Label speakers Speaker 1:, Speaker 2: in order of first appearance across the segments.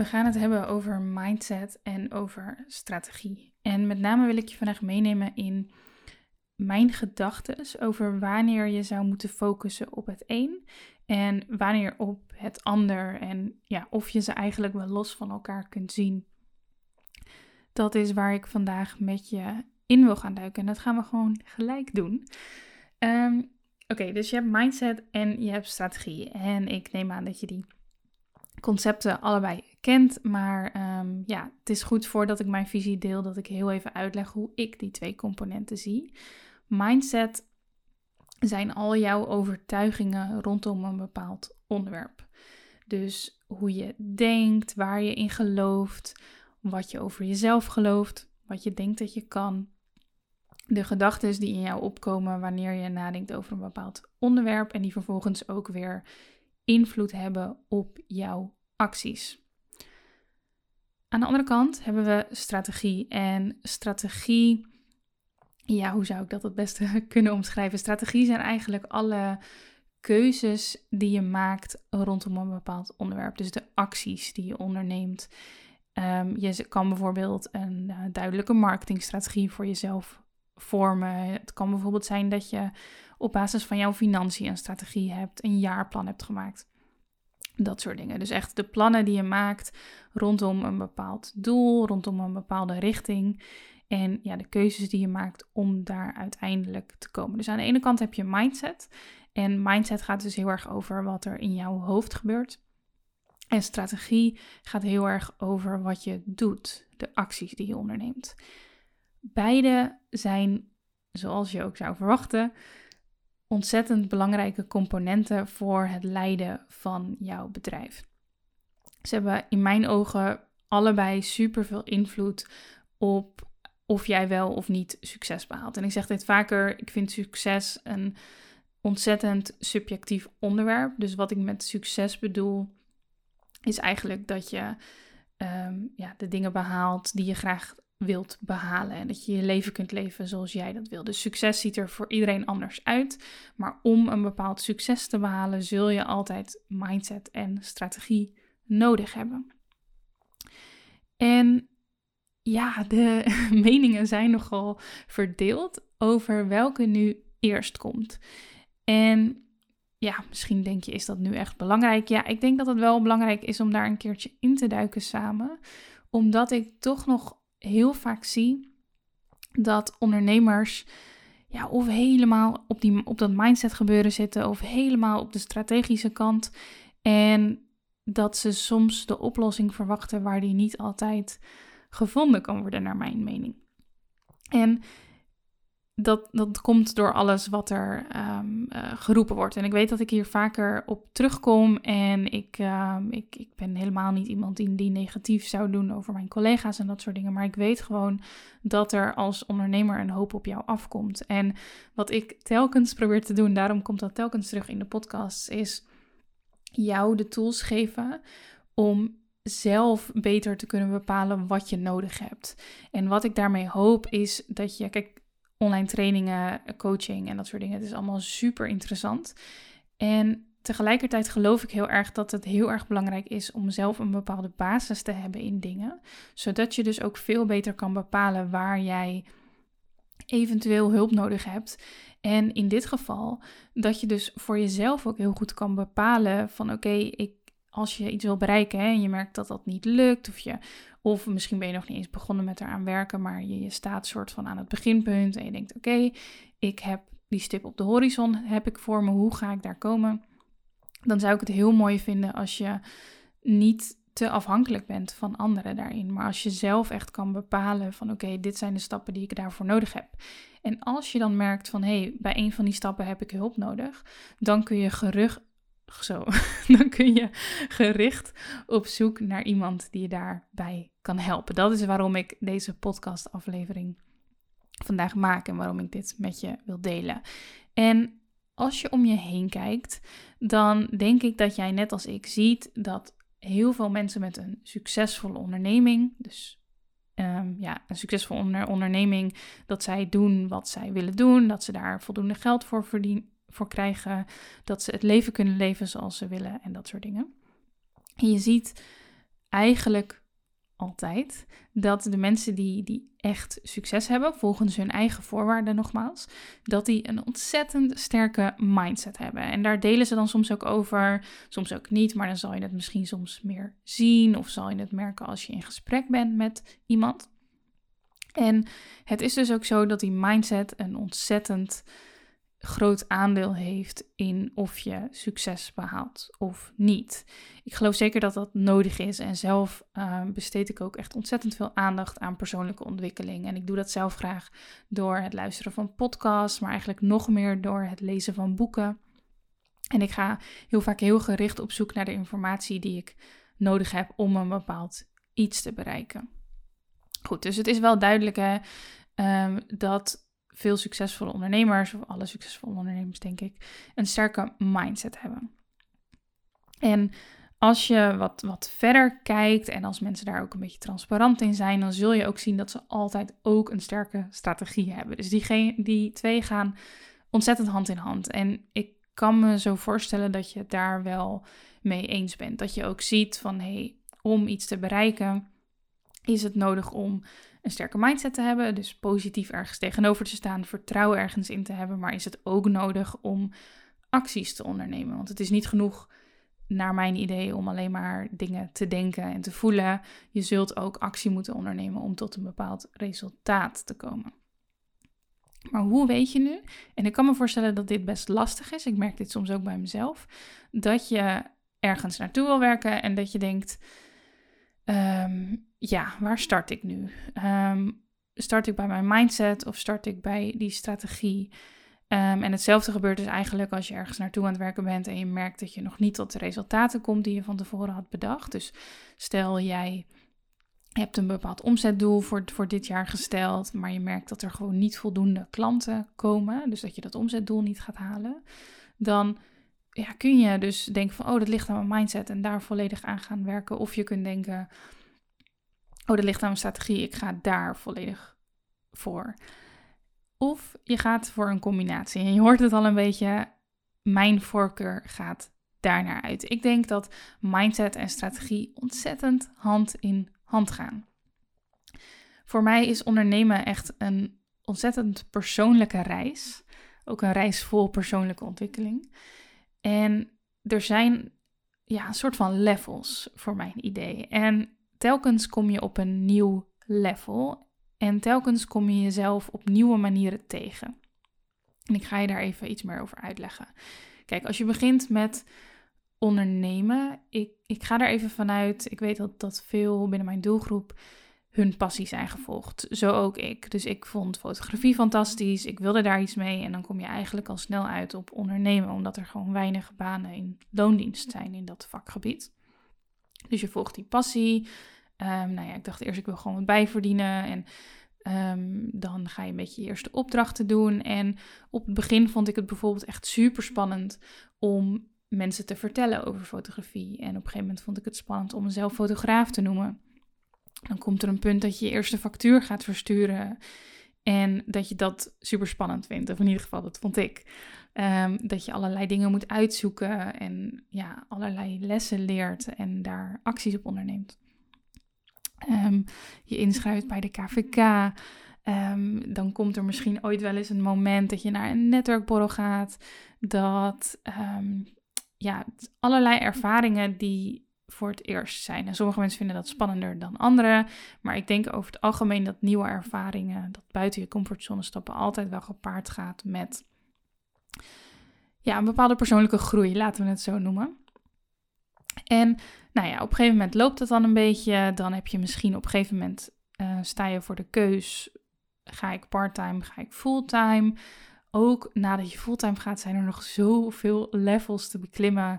Speaker 1: We gaan het hebben over mindset en over strategie. En met name wil ik je vandaag meenemen in mijn gedachten over wanneer je zou moeten focussen op het een en wanneer op het ander. En ja, of je ze eigenlijk wel los van elkaar kunt zien. Dat is waar ik vandaag met je in wil gaan duiken. En dat gaan we gewoon gelijk doen. Ehm, oké, dus je hebt mindset en je hebt strategie. En ik neem aan dat je die concepten allebei kent. Maar um, ja, het is goed voordat ik mijn visie deel dat ik heel even uitleg hoe ik die twee componenten zie. Mindset zijn al jouw overtuigingen rondom een bepaald onderwerp. Dus hoe je denkt, waar je in gelooft, wat je over jezelf gelooft, wat je denkt dat je kan. De gedachten die in jou opkomen wanneer je nadenkt over een bepaald onderwerp en die vervolgens ook weer invloed hebben op jouw acties. Aan de andere kant hebben we strategie. En strategie, ja, hoe zou ik dat het beste kunnen omschrijven? Strategie zijn eigenlijk alle keuzes die je maakt rondom een bepaald onderwerp. Dus de acties die je onderneemt. Um, je kan bijvoorbeeld een uh, duidelijke marketingstrategie voor jezelf vormen. Het kan bijvoorbeeld zijn dat je op basis van jouw financiën een strategie hebt, een jaarplan hebt gemaakt. Dat soort dingen. Dus echt de plannen die je maakt rondom een bepaald doel, rondom een bepaalde richting. En ja, de keuzes die je maakt om daar uiteindelijk te komen. Dus aan de ene kant heb je mindset. En mindset gaat dus heel erg over wat er in jouw hoofd gebeurt. En strategie gaat heel erg over wat je doet, de acties die je onderneemt. Beide zijn, zoals je ook zou verwachten, ontzettend belangrijke componenten voor het leiden van jouw bedrijf. Ze hebben in mijn ogen allebei superveel invloed op of jij wel of niet succes behaalt. En ik zeg dit vaker, ik vind succes een ontzettend subjectief onderwerp. Dus wat ik met succes bedoel, is eigenlijk dat je ehm, ja, de dingen behaalt die je graag wilt behalen. En dat je je leven kunt leven zoals jij dat wil. Dus succes ziet er voor iedereen anders uit. Maar om een bepaald succes te behalen, zul je altijd mindset en strategie nodig hebben. En ja, de meningen zijn nogal verdeeld over welke nu eerst komt. En ja, misschien denk je, is dat nu echt belangrijk? Ja, ik denk dat het wel belangrijk is om daar een keertje in te duiken samen. Omdat ik toch nog heel vaak zie dat ondernemers ja, of helemaal op, die, op dat mindset gebeuren zitten, of helemaal op de strategische kant. En dat ze soms de oplossing verwachten waar die niet altijd gevonden kan worden, naar mijn mening. En dat, dat komt door alles wat er um, uh, geroepen wordt. En ik weet dat ik hier vaker op terugkom. En ik, um, ik, ik ben helemaal niet iemand die, die negatief zou doen over mijn collega's en dat soort dingen. Maar ik weet gewoon dat er als ondernemer een hoop op jou afkomt. En wat ik telkens probeer te doen, daarom komt dat telkens terug in de podcast, is jou de tools geven om zelf beter te kunnen bepalen wat je nodig hebt. En wat ik daarmee hoop is dat je, kijk, online trainingen, coaching en dat soort dingen. Het is allemaal super interessant. En tegelijkertijd geloof ik heel erg dat het heel erg belangrijk is om zelf een bepaalde basis te hebben in dingen. Zodat je dus ook veel beter kan bepalen waar jij eventueel hulp nodig hebt. En in dit geval dat je dus voor jezelf ook heel goed kan bepalen van oké, ik als je iets wil bereiken hè, en je merkt dat dat niet lukt, of, je, of misschien ben je nog niet eens begonnen met eraan werken, maar je, je staat soort van aan het beginpunt en je denkt: oké, ik heb die stip op de horizon, heb ik voor me, hoe ga ik daar komen? Dan zou ik het heel mooi vinden als je niet te afhankelijk bent van anderen daarin. Maar als je zelf echt kan bepalen van oké, dit zijn de stappen die ik daarvoor nodig heb. En als je dan merkt van hé, hey, bij een van die stappen heb ik hulp nodig, dan kun je gerug, zo, dan kun je gericht op zoek naar iemand die je daarbij kan helpen. Dat is waarom ik deze podcast aflevering vandaag maak en waarom ik dit met je wil delen. En als je om je heen kijkt, dan denk ik dat jij net als ik ziet dat heel veel mensen met een succesvolle onderneming, dus um, ja, een succesvolle onderneming, dat zij doen wat zij willen doen, dat ze daar voldoende geld voor, verdien, voor krijgen, dat ze het leven kunnen leven zoals ze willen en dat soort dingen. En je ziet eigenlijk altijd dat de mensen die, die echt succes hebben, volgens hun eigen voorwaarden nogmaals, dat die een ontzettend sterke mindset hebben. En daar delen ze dan soms ook over, soms ook niet, maar dan zal je het misschien soms meer zien of zal je het merken als je in gesprek bent met iemand. En het is dus ook zo dat die mindset een ontzettend groot aandeel heeft in of je succes behaalt of niet. Ik geloof zeker dat dat nodig is en zelf uh, besteed ik ook echt ontzettend veel aandacht aan persoonlijke ontwikkeling. En ik doe dat zelf graag door het luisteren van podcasts, maar eigenlijk nog meer door het lezen van boeken. En ik ga heel vaak heel gericht op zoek naar de informatie die ik nodig heb om een bepaald iets te bereiken. Goed, dus het is wel duidelijk hè, um, dat veel succesvolle ondernemers, of alle succesvolle ondernemers denk ik, een sterke mindset hebben. En als je wat, wat verder kijkt en als mensen daar ook een beetje transparant in zijn, dan zul je ook zien dat ze altijd ook een sterke strategie hebben. Dus die, die twee gaan ontzettend hand in hand. En ik kan me zo voorstellen dat je het daar wel mee eens bent. Dat je ook ziet van hé, hey, om iets te bereiken is het nodig om een sterke mindset te hebben, dus positief ergens tegenover te staan, vertrouwen ergens in te hebben, maar is het ook nodig om acties te ondernemen? Want het is niet genoeg, naar mijn idee, om alleen maar dingen te denken en te voelen. Je zult ook actie moeten ondernemen om tot een bepaald resultaat te komen. Maar hoe weet je nu? En ik kan me voorstellen dat dit best lastig is. Ik merk dit soms ook bij mezelf. Dat je ergens naartoe wil werken en dat je denkt: Ehm, ja, waar start ik nu? Ehm, start ik bij mijn mindset of start ik bij die strategie? Ehm, en hetzelfde gebeurt dus eigenlijk als je ergens naartoe aan het werken bent en je merkt dat je nog niet tot de resultaten komt die je van tevoren had bedacht. Dus stel jij hebt een bepaald omzetdoel voor, voor dit jaar gesteld, maar je merkt dat er gewoon niet voldoende klanten komen, dus dat je dat omzetdoel niet gaat halen, dan ja, kun je dus denken van, oh, dat ligt aan mijn mindset en daar volledig aan gaan werken. Of je kunt denken, oh, dat ligt aan mijn strategie, ik ga daar volledig voor. Of je gaat voor een combinatie. En je hoort het al een beetje, mijn voorkeur gaat daarnaar uit. Ik denk dat mindset en strategie ontzettend hand in hand gaan. Voor mij is ondernemen echt een ontzettend persoonlijke reis. Ook een reis vol persoonlijke ontwikkeling. En er zijn ja, een soort van levels voor mijn idee. En telkens kom je op een nieuw level. En telkens kom je jezelf op nieuwe manieren tegen. En ik ga je daar even iets meer over uitleggen. Kijk, als je begint met ondernemen, ik, ik ga er even vanuit. Ik weet dat, dat veel binnen mijn doelgroep hun passie zijn gevolgd. Zo ook ik. Dus ik vond fotografie fantastisch. Ik wilde daar iets mee. En dan kom je eigenlijk al snel uit op ondernemen, omdat er gewoon weinig banen in loondienst zijn in dat vakgebied. Dus je volgt die passie. Um, nou ja, ik dacht eerst, ik wil gewoon wat bijverdienen. En ehm, dan ga je een beetje je eerste opdrachten doen. En op het begin vond ik het bijvoorbeeld echt super spannend om mensen te vertellen over fotografie. En op een gegeven moment vond ik het spannend om mezelf fotograaf te noemen. Dan komt er een punt dat je je eerste factuur gaat versturen. En dat je dat super spannend vindt. Of in ieder geval, dat vond ik. Ehm, dat je allerlei dingen moet uitzoeken en ja, allerlei lessen leert en daar acties op onderneemt. Um, je inschrijft bij de KVK. Ehm, dan komt er misschien ooit wel eens een moment dat je naar een netwerkborrel gaat. Dat ja, allerlei ervaringen die voor het eerst zijn. En sommige mensen vinden dat spannender dan anderen. Maar ik denk over het algemeen dat nieuwe ervaringen, dat buiten je comfortzone stappen, altijd wel gepaard gaat met ja, een bepaalde persoonlijke groei, laten we het zo noemen. En nou ja, op een gegeven moment loopt het dan een beetje. Dan heb je misschien op een gegeven moment uh, sta je voor de keus: ga ik parttime, ga ik fulltime? Ook nadat je fulltime gaat, zijn er nog zoveel levels te beklimmen.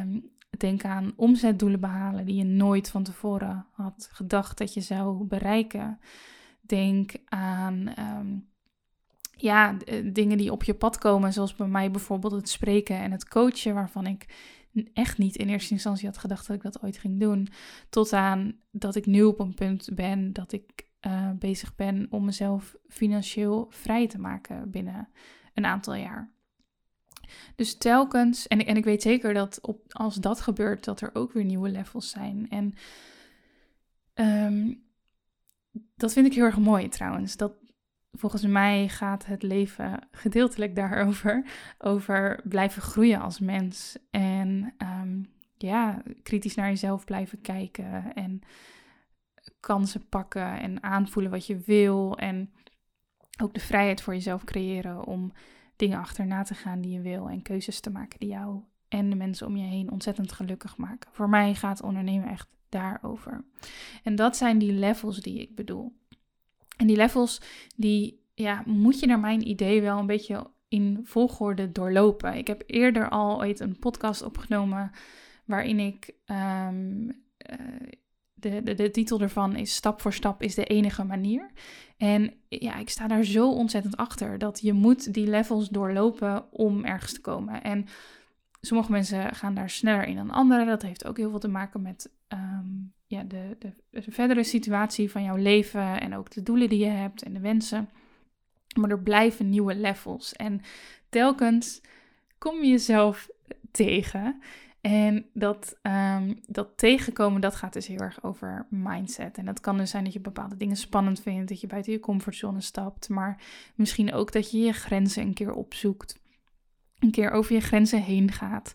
Speaker 1: Um, denk aan omzetdoelen behalen die je nooit van tevoren had gedacht dat je zou bereiken. Denk aan ehm, ja, dingen die op je pad komen, zoals bij mij bijvoorbeeld het spreken en het coachen, waarvan ik echt niet in eerste instantie had gedacht dat ik dat ooit ging doen. Tot aan dat ik nu op een punt ben dat ik uh, bezig ben om mezelf financieel vrij te maken binnen een aantal jaar. Dus telkens, en, en ik weet zeker dat op, als dat gebeurt, dat er ook weer nieuwe levels zijn. En um, dat vind ik heel erg mooi trouwens. Dat, volgens mij gaat het leven gedeeltelijk daarover. Over blijven groeien als mens. En um, ja, kritisch naar jezelf blijven kijken. En kansen pakken en aanvoelen wat je wil. En ook de vrijheid voor jezelf creëren om dingen achterna te gaan die je wil. En keuzes te maken die jou en de mensen om je heen ontzettend gelukkig maken. Voor mij gaat ondernemen echt daarover. En dat zijn die levels die ik bedoel. En die levels, die ja, moet je naar mijn idee wel een beetje in volgorde doorlopen. Ik heb eerder al ooit een podcast opgenomen waarin ik. Um, de, de, de titel ervan is Stap voor stap is de enige manier. En ja, ik sta daar zo ontzettend achter dat je moet die levels doorlopen om ergens te komen. En sommige mensen gaan daar sneller in dan anderen. Dat heeft ook heel veel te maken met ehm, ja, de, de, de verdere situatie van jouw leven en ook de doelen die je hebt en de wensen. Maar er blijven nieuwe levels. En telkens kom je jezelf tegen. En dat, um, dat tegenkomen, dat gaat dus heel erg over mindset. En dat kan dus zijn dat je bepaalde dingen spannend vindt, dat je buiten je comfortzone stapt. Maar misschien ook dat je je grenzen een keer opzoekt. Een keer over je grenzen heen gaat.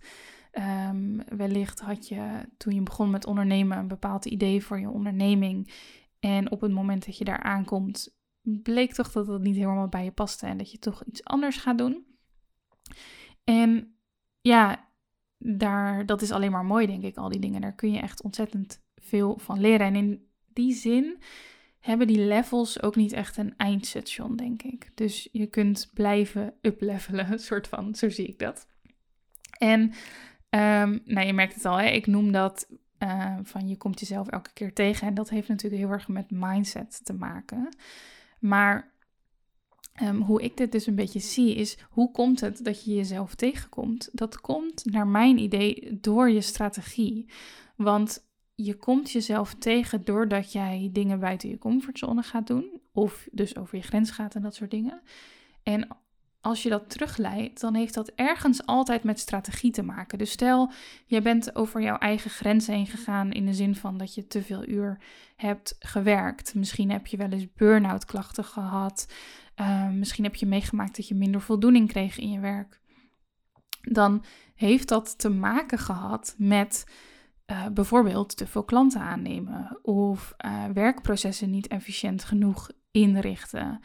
Speaker 1: Um, wellicht had je toen je begon met ondernemen een bepaald idee voor je onderneming. En op het moment dat je daar aankomt, bleek toch dat het niet helemaal bij je paste en dat je toch iets anders gaat doen. En ja, daar, dat is alleen maar mooi, denk ik, al die dingen. Daar kun je echt ontzettend veel van leren. En in die zin hebben die levels ook niet echt een eindstation, denk ik. Dus je kunt blijven uplevelen, soort van, zo zie ik dat. En um, nou, je merkt het al, hè? ik noem dat uh, van je komt jezelf elke keer tegen. En dat heeft natuurlijk heel erg met mindset te maken. Maar um, hoe ik dit dus een beetje zie, is hoe komt het dat je jezelf tegenkomt? Dat komt, naar mijn idee, door je strategie. Want je komt jezelf tegen doordat jij dingen buiten je comfortzone gaat doen. Of dus over je grens gaat en dat soort dingen. En als je dat terugleidt, dan heeft dat ergens altijd met strategie te maken. Dus stel, je bent over jouw eigen grenzen heen gegaan in de zin van dat je te veel uur hebt gewerkt. Misschien heb je wel eens burn-out klachten gehad. Uh, misschien heb je meegemaakt dat je minder voldoening kreeg in je werk. Dan heeft dat te maken gehad met uh, bijvoorbeeld te veel klanten aannemen of uh, werkprocessen niet efficiënt genoeg inrichten.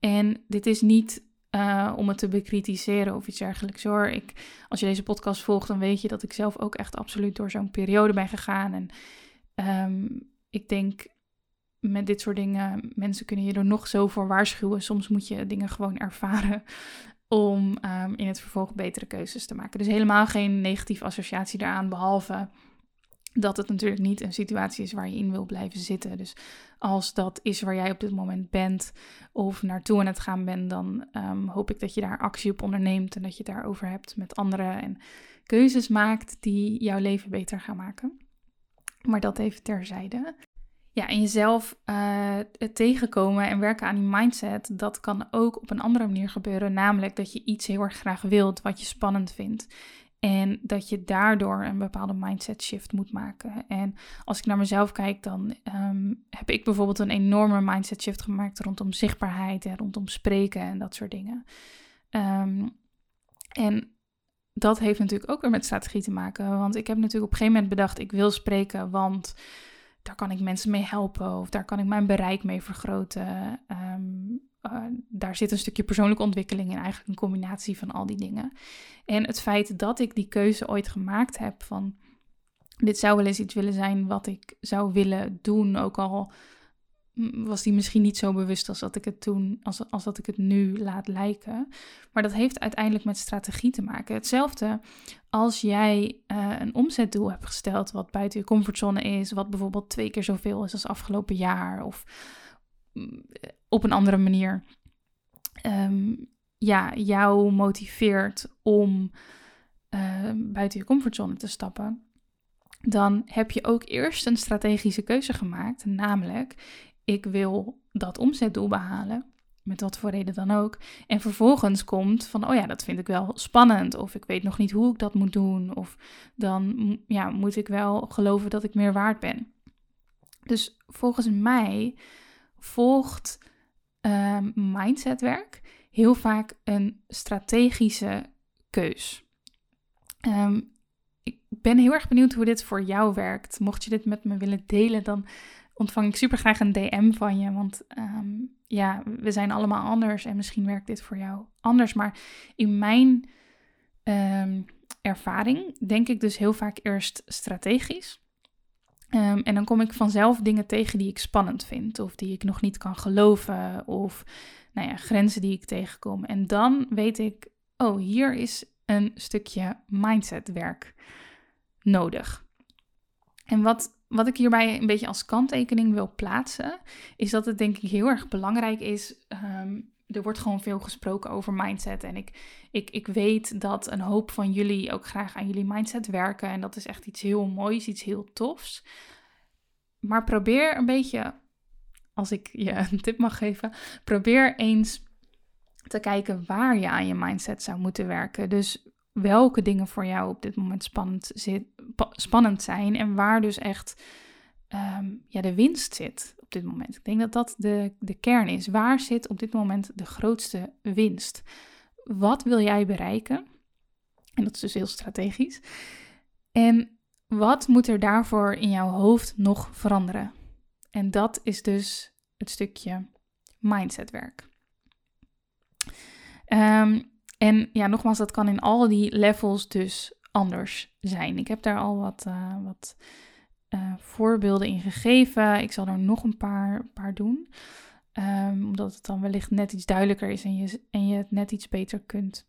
Speaker 1: En dit is niet uh, om het te bekritiseren of iets dergelijks hoor. Ik, als je deze podcast volgt, dan weet je dat ik zelf ook echt absoluut door zo'n periode ben gegaan. En um, ik denk met dit soort dingen, mensen kunnen je er nog zo voor waarschuwen. Soms moet je dingen gewoon ervaren om um, in het vervolg betere keuzes te maken. Dus helemaal geen negatieve associatie daaraan, behalve dat het natuurlijk niet een situatie is waar je in wil blijven zitten. Dus als dat is waar jij op dit moment bent of naartoe aan het gaan bent, dan um, hoop ik dat je daar actie op onderneemt en dat je het daarover hebt met anderen en keuzes maakt die jouw leven beter gaan maken. Maar dat even terzijde. Ja, en jezelf uh, tegenkomen en werken aan die mindset, dat kan ook op een andere manier gebeuren. Namelijk dat je iets heel erg graag wilt, wat je spannend vindt. En dat je daardoor een bepaalde mindset shift moet maken. En als ik naar mezelf kijk, dan um, heb ik bijvoorbeeld een enorme mindset shift gemaakt rondom zichtbaarheid en rondom spreken en dat soort dingen. Um, en dat heeft natuurlijk ook weer met strategie te maken. Want ik heb natuurlijk op een gegeven moment bedacht, ik wil spreken, want daar kan ik mensen mee helpen of daar kan ik mijn bereik mee vergroten. Ehm, eh, daar zit een stukje persoonlijke ontwikkeling in, eigenlijk een combinatie van al die dingen. En het feit dat ik die keuze ooit gemaakt heb van dit zou wel eens iets willen zijn wat ik zou willen doen, ook al was die misschien niet zo bewust als dat ik het toen, als, als dat ik het nu laat lijken. Maar dat heeft uiteindelijk met strategie te maken. Hetzelfde als jij uh, een omzetdoel hebt gesteld wat buiten je comfortzone is, wat bijvoorbeeld twee keer zoveel is als afgelopen jaar of op een andere manier. Um, ja, jou motiveert om uh, buiten je comfortzone te stappen dan heb je ook eerst een strategische keuze gemaakt, namelijk ik wil dat omzetdoel behalen, met wat voor reden dan ook. En vervolgens komt van, oh ja, dat vind ik wel spannend, of ik weet nog niet hoe ik dat moet doen, of dan ja, moet ik wel geloven dat ik meer waard ben. Dus volgens mij volgt uh, mindsetwerk heel vaak een strategische keus. Um, ik ben heel erg benieuwd hoe dit voor jou werkt. Mocht je dit met me willen delen, dan ontvang ik super graag een DM van je. Want ehm, ja, we zijn allemaal anders en misschien werkt dit voor jou anders. Maar in mijn ehm, ervaring denk ik dus heel vaak eerst strategisch. Ehm, en dan kom ik vanzelf dingen tegen die ik spannend vind, of die ik nog niet kan geloven, of nou ja, grenzen die ik tegenkom. En dan weet ik, oh, hier is een stukje mindsetwerk nodig. En wat wat ik hierbij een beetje als kanttekening wil plaatsen, is dat het denk ik heel erg belangrijk is. Ehm, er wordt gewoon veel gesproken over mindset. En ik, ik, ik weet dat een hoop van jullie ook graag aan jullie mindset werken. En dat is echt iets heel moois, iets heel tofs. Maar probeer een beetje, als ik je een tip mag geven, probeer eens te kijken waar je aan je mindset zou moeten werken. Dus welke dingen voor jou op dit moment spannend, zit, spannend zijn en waar dus echt ehm, ja, de winst zit op dit moment. Ik denk dat dat de, de kern is. Waar zit op dit moment de grootste winst? Wat wil jij bereiken? En dat is dus heel strategisch. En wat moet er daarvoor in jouw hoofd nog veranderen? En dat is dus het stukje mindsetwerk. Um, en ja, nogmaals, dat kan in al die levels dus anders zijn. Ik heb daar al wat, uh, wat uh, voorbeelden in gegeven. Ik zal er nog een paar, paar doen. Um, omdat het dan wellicht net iets duidelijker is en je, en je het net iets beter kunt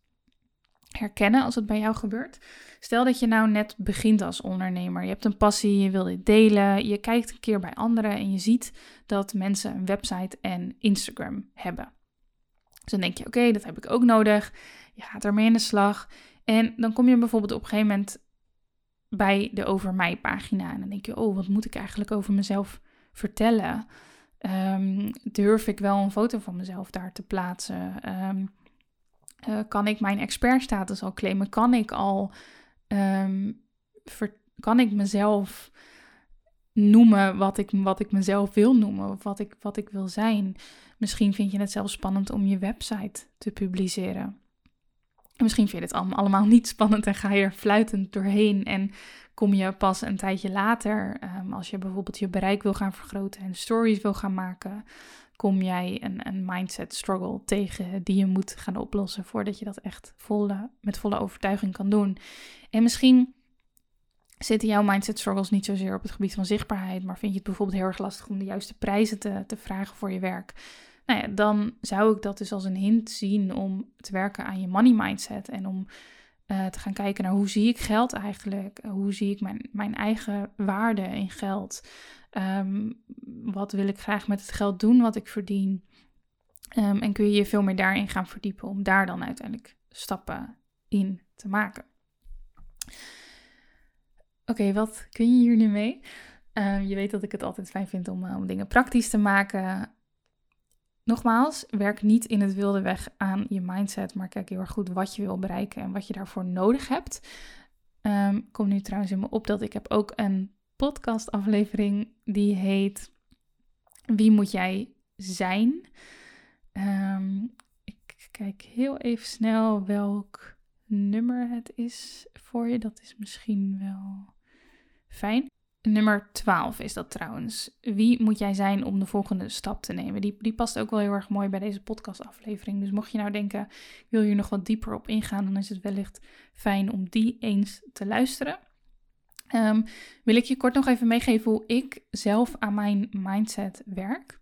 Speaker 1: herkennen als het bij jou gebeurt. Stel dat je nou net begint als ondernemer. Je hebt een passie, je wil dit delen. Je kijkt een keer bij anderen en je ziet dat mensen een website en Instagram hebben. Dus dan denk je, oké, dat heb ik ook nodig. Je gaat ermee in de slag. En dan kom je bijvoorbeeld op een gegeven moment bij de Over Mij pagina. En dan denk je, oh, wat moet ik eigenlijk over mezelf vertellen? Um, durf ik wel een foto van mezelf daar te plaatsen? Ehm, eh, kan ik mijn expertstatus al claimen? Kan ik al, um, kan ik mezelf noemen wat ik, wat ik mezelf wil noemen of wat ik, wat ik wil zijn? Misschien vind je het zelfs spannend om je website te publiceren misschien vind je het allemaal niet spannend en ga je er fluitend doorheen. En kom je pas een tijdje later, ehm, als je bijvoorbeeld je bereik wil gaan vergroten en stories wil gaan maken, kom jij een, een mindset struggle tegen die je moet gaan oplossen voordat je dat echt volle, met volle overtuiging kan doen. En misschien zitten jouw mindset struggles niet zozeer op het gebied van zichtbaarheid, maar vind je het bijvoorbeeld heel erg lastig om de juiste prijzen te, te vragen voor je werk. Nou dan zou ik dat dus als een hint zien om te werken aan je money mindset en om uh, te gaan kijken naar hoe zie ik geld eigenlijk? Hoe zie ik mijn, mijn eigen waarde in geld? Um, wat wil ik graag met het geld doen wat ik verdien? Um, en kun je je veel meer daarin gaan verdiepen om daar dan uiteindelijk stappen in te maken. Oké, wat kun je hier nu mee? Um, je weet dat ik het altijd fijn vind om, uh, om dingen praktisch te maken. Nogmaals, werk niet in het wilde weg aan je mindset, maar kijk heel erg goed wat je wil bereiken en wat je daarvoor nodig hebt. Um, kom nu trouwens in me op dat ik heb ook een podcastaflevering die heet Wie moet jij zijn? Um, ik kijk heel even snel welk nummer het is voor je. Dat is misschien wel fijn. Nummer 12 is dat trouwens. Wie moet jij zijn om de volgende stap te nemen? Die, die past ook wel heel erg mooi bij deze podcastaflevering. Dus mocht je nou denken, ik wil hier nog wat dieper op ingaan, dan is het wellicht fijn om die eens te luisteren. Um, wil ik je kort nog even meegeven hoe ik zelf aan mijn mindset werk.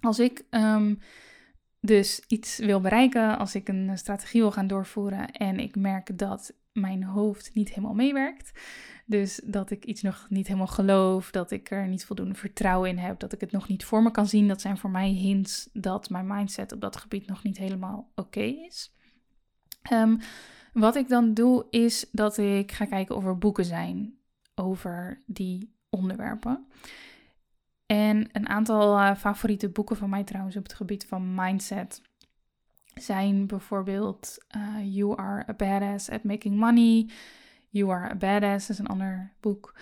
Speaker 1: Als ik um, dus iets wil bereiken, als ik een strategie wil gaan doorvoeren en ik merk dat mijn hoofd niet helemaal meewerkt, dus dat ik iets nog niet helemaal geloof, dat ik er niet voldoende vertrouwen in heb, dat ik het nog niet voor me kan zien, dat zijn voor mij hints dat mijn mindset op dat gebied nog niet helemaal oké is. Um, wat ik dan doe is dat ik ga kijken of er boeken zijn over die onderwerpen. En een aantal uh, favoriete boeken van mij trouwens op het gebied van mindset zijn bijvoorbeeld uh, You Are a Badass at Making Money. You Are a Badass is een ander boek.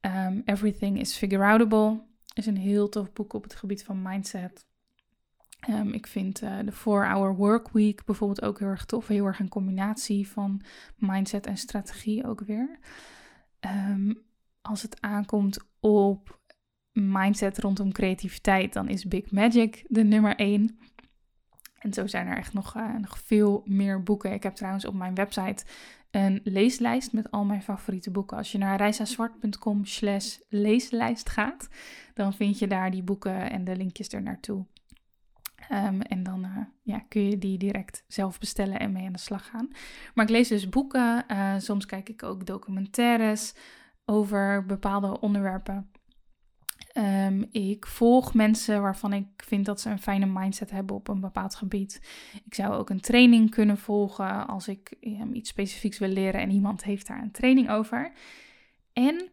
Speaker 1: Um, Everything is Figureoutable is een heel tof boek op het gebied van mindset. Um, ik vind uh, de 4-Hour Work Week bijvoorbeeld ook heel erg tof. Heel erg een combinatie van mindset en strategie ook weer. Um, als het aankomt op mindset rondom creativiteit, dan is Big Magic de nummer 1. En zo zijn er echt nog, uh, nog veel meer boeken. Ik heb trouwens op mijn website een leeslijst met al mijn favoriete boeken. Als je naar reisazwart.com slash leeslijst gaat, dan vind je daar die boeken en de linkjes er naartoe. Um, en dan uh, ja, kun je die direct zelf bestellen en mee aan de slag gaan. Maar ik lees dus boeken. Uh, soms kijk ik ook documentaires over bepaalde onderwerpen. Um, ik volg mensen waarvan ik vind dat ze een fijne mindset hebben op een bepaald gebied. Ik zou ook een training kunnen volgen als ik um, iets specifieks wil leren en iemand heeft daar een training over. En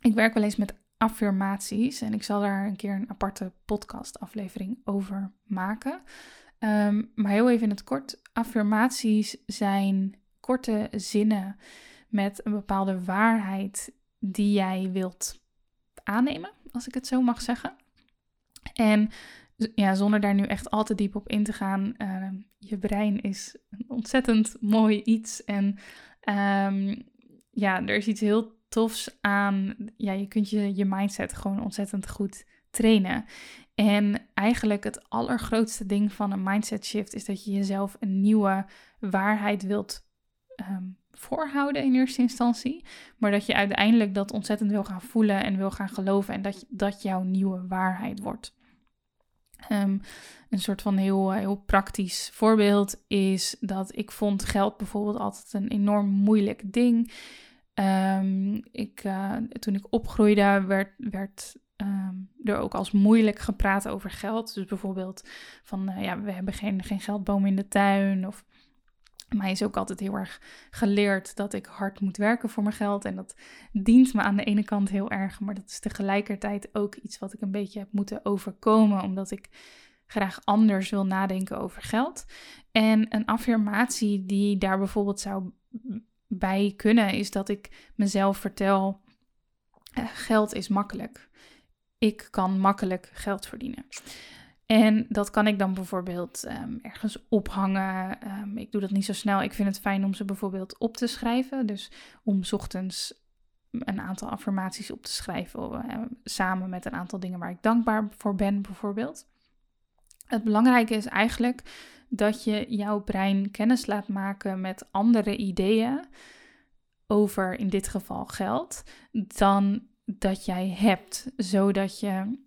Speaker 1: ik werk wel eens met affirmaties en ik zal daar een keer een aparte podcast-aflevering over maken. Um, maar heel even in het kort: affirmaties zijn korte zinnen met een bepaalde waarheid die jij wilt aannemen als ik het zo mag zeggen. En ja, zonder daar nu echt al te diep op in te gaan, uh, je brein is een ontzettend mooi iets. En um, ja, er is iets heel tofs aan. Ja, je kunt je, je mindset gewoon ontzettend goed trainen. En eigenlijk het allergrootste ding van een mindset shift is dat je jezelf een nieuwe waarheid wilt um, voorhouden in eerste instantie. Maar dat je uiteindelijk dat ontzettend wil gaan voelen en wil gaan geloven. En dat, dat jouw nieuwe waarheid wordt. Ehm, een soort van heel, heel praktisch voorbeeld is dat ik vond geld bijvoorbeeld altijd een enorm moeilijk ding. Um, ik, uh, toen ik opgroeide werd, werd um, er ook als moeilijk gepraat over geld. Dus bijvoorbeeld van uh, ja, we hebben geen, geen geldboom in de tuin of mij is ook altijd heel erg geleerd dat ik hard moet werken voor mijn geld. En dat dient me aan de ene kant heel erg, maar dat is tegelijkertijd ook iets wat ik een beetje heb moeten overkomen, omdat ik graag anders wil nadenken over geld. En een affirmatie die daar bijvoorbeeld zou bij kunnen, is dat ik mezelf vertel: eh, geld is makkelijk. Ik kan makkelijk geld verdienen. En dat kan ik dan bijvoorbeeld um, ergens ophangen. Um, ik doe dat niet zo snel. Ik vind het fijn om ze bijvoorbeeld op te schrijven. Dus om ochtends een aantal affirmaties op te schrijven. Uh, samen met een aantal dingen waar ik dankbaar voor ben, bijvoorbeeld. Het belangrijke is eigenlijk dat je jouw brein kennis laat maken met andere ideeën over in dit geval geld dan dat jij hebt, zodat je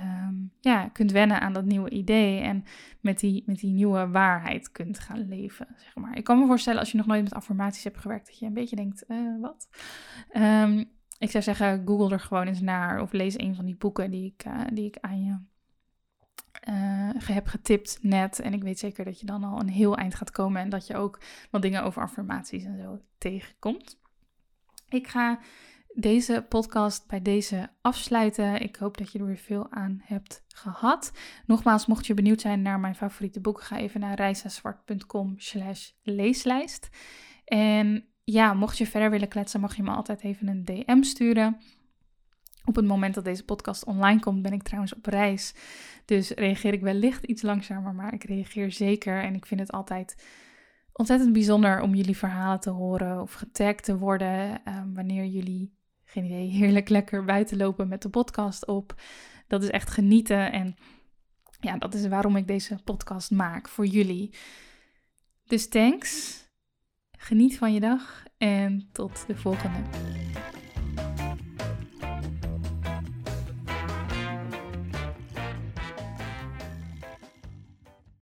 Speaker 1: um, ja, kunt wennen aan dat nieuwe idee en met die, met die nieuwe waarheid kunt gaan leven. Zeg maar. Ik kan me voorstellen als je nog nooit met affirmaties hebt gewerkt, dat je een beetje denkt, uh, wat? Um, ik zou zeggen, google er gewoon eens naar of lees een van die boeken die ik, uh, die ik aan je uh, heb getipt net. En ik weet zeker dat je dan al een heel eind gaat komen en dat je ook wat dingen over affirmaties en zo tegenkomt. Ik ga deze podcast bij deze afsluiten. Ik hoop dat je er weer veel aan hebt gehad. Nogmaals, mocht je benieuwd zijn naar mijn favoriete boeken, ga even naar reisazwart.com slash leeslijst. En ja, mocht je verder willen kletsen, mag je me altijd even een DM sturen. Op het moment dat deze podcast online komt, ben ik trouwens op reis. Dus reageer ik wellicht iets langzamer, maar ik reageer zeker. En ik vind het altijd ontzettend bijzonder om jullie verhalen te horen of getagd te worden ehm, wanneer jullie, geen idee, heerlijk lekker buiten lopen met de podcast op. Dat is echt genieten en ja, dat is waarom ik deze podcast maak voor jullie. Dus thanks, geniet van je dag en tot de volgende.